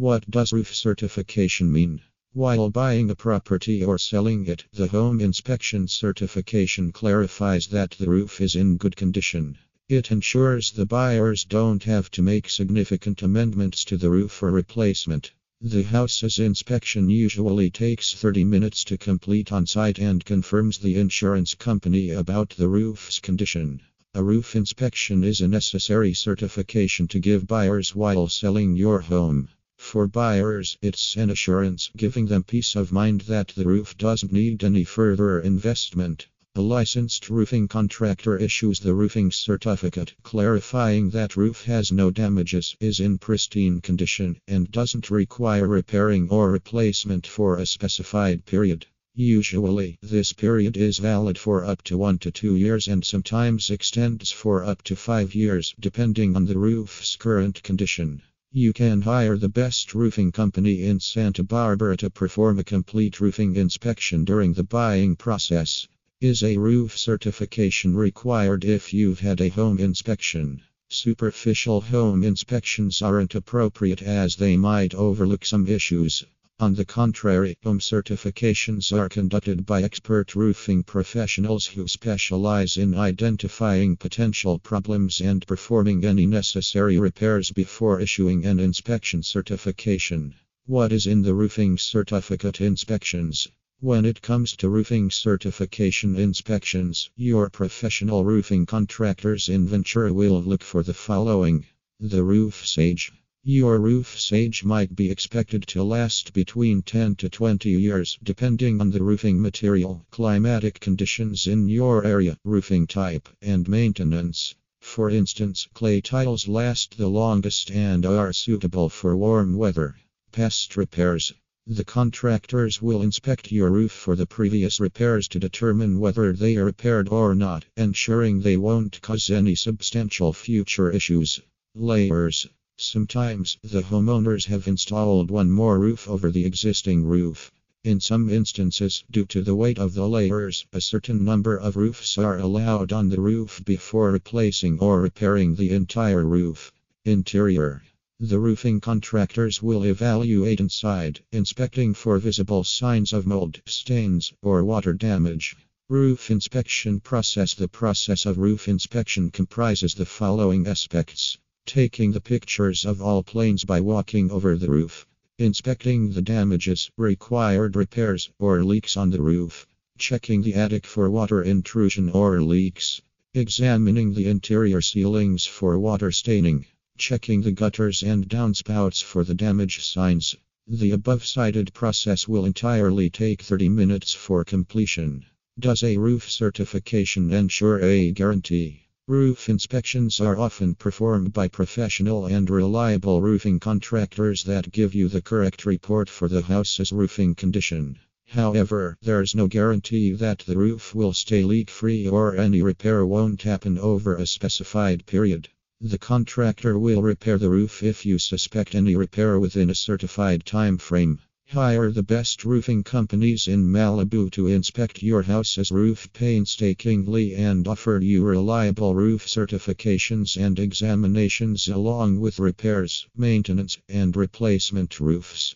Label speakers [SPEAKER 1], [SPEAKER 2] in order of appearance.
[SPEAKER 1] What does roof certification mean? While buying a property or selling it, the home inspection certification clarifies that the roof is in good condition. It ensures the buyers don't have to make significant amendments to the roof or replacement. The house's inspection usually takes 30 minutes to complete on site and confirms the insurance company about the roof's condition. A roof inspection is a necessary certification to give buyers while selling your home. For buyers, it's an assurance giving them peace of mind that the roof doesn't need any further investment. A licensed roofing contractor issues the roofing certificate, clarifying that roof has no damages, is in pristine condition, and doesn't require repairing or replacement for a specified period. Usually, this period is valid for up to 1 to 2 years and sometimes extends for up to 5 years, depending on the roof's current condition. You can hire the best roofing company in Santa Barbara to perform a complete roofing inspection during the buying process. Is a roof certification required if you've had a home inspection? Superficial home inspections aren't appropriate as they might overlook some issues. On the contrary, home certifications are conducted by expert roofing professionals who specialize in identifying potential problems and performing any necessary repairs before issuing an inspection certification. What is in the roofing certificate inspections? When it comes to roofing certification inspections, your professional roofing contractors in Ventura will look for the following the roof's age. Your roof's age might be expected to last between 10 to 20 years, depending on the roofing material, climatic conditions in your area, roofing type, and maintenance. For instance, clay tiles last the longest and are suitable for warm weather. Pest repairs. The contractors will inspect your roof for the previous repairs to determine whether they are repaired or not, ensuring they won't cause any substantial future issues. Layers. Sometimes the homeowners have installed one more roof over the existing roof. In some instances, due to the weight of the layers, a certain number of roofs are allowed on the roof before replacing or repairing the entire roof. Interior. The roofing contractors will evaluate inside, inspecting for visible signs of mold, stains, or water damage. Roof inspection process The process of roof inspection comprises the following aspects taking the pictures of all planes by walking over the roof, inspecting the damages, required repairs, or leaks on the roof, checking the attic for water intrusion or leaks, examining the interior ceilings for water staining. Checking the gutters and downspouts for the damage signs. The above cited process will entirely take 30 minutes for completion. Does a roof certification ensure a guarantee? Roof inspections are often performed by professional and reliable roofing contractors that give you the correct report for the house's roofing condition. However, there's no guarantee that the roof will stay leak free or any repair won't happen over a specified period. The contractor will repair the roof if you suspect any repair within a certified time frame. Hire the best roofing companies in Malibu to inspect your house's roof painstakingly and offer you reliable roof certifications and examinations along with repairs, maintenance, and replacement roofs.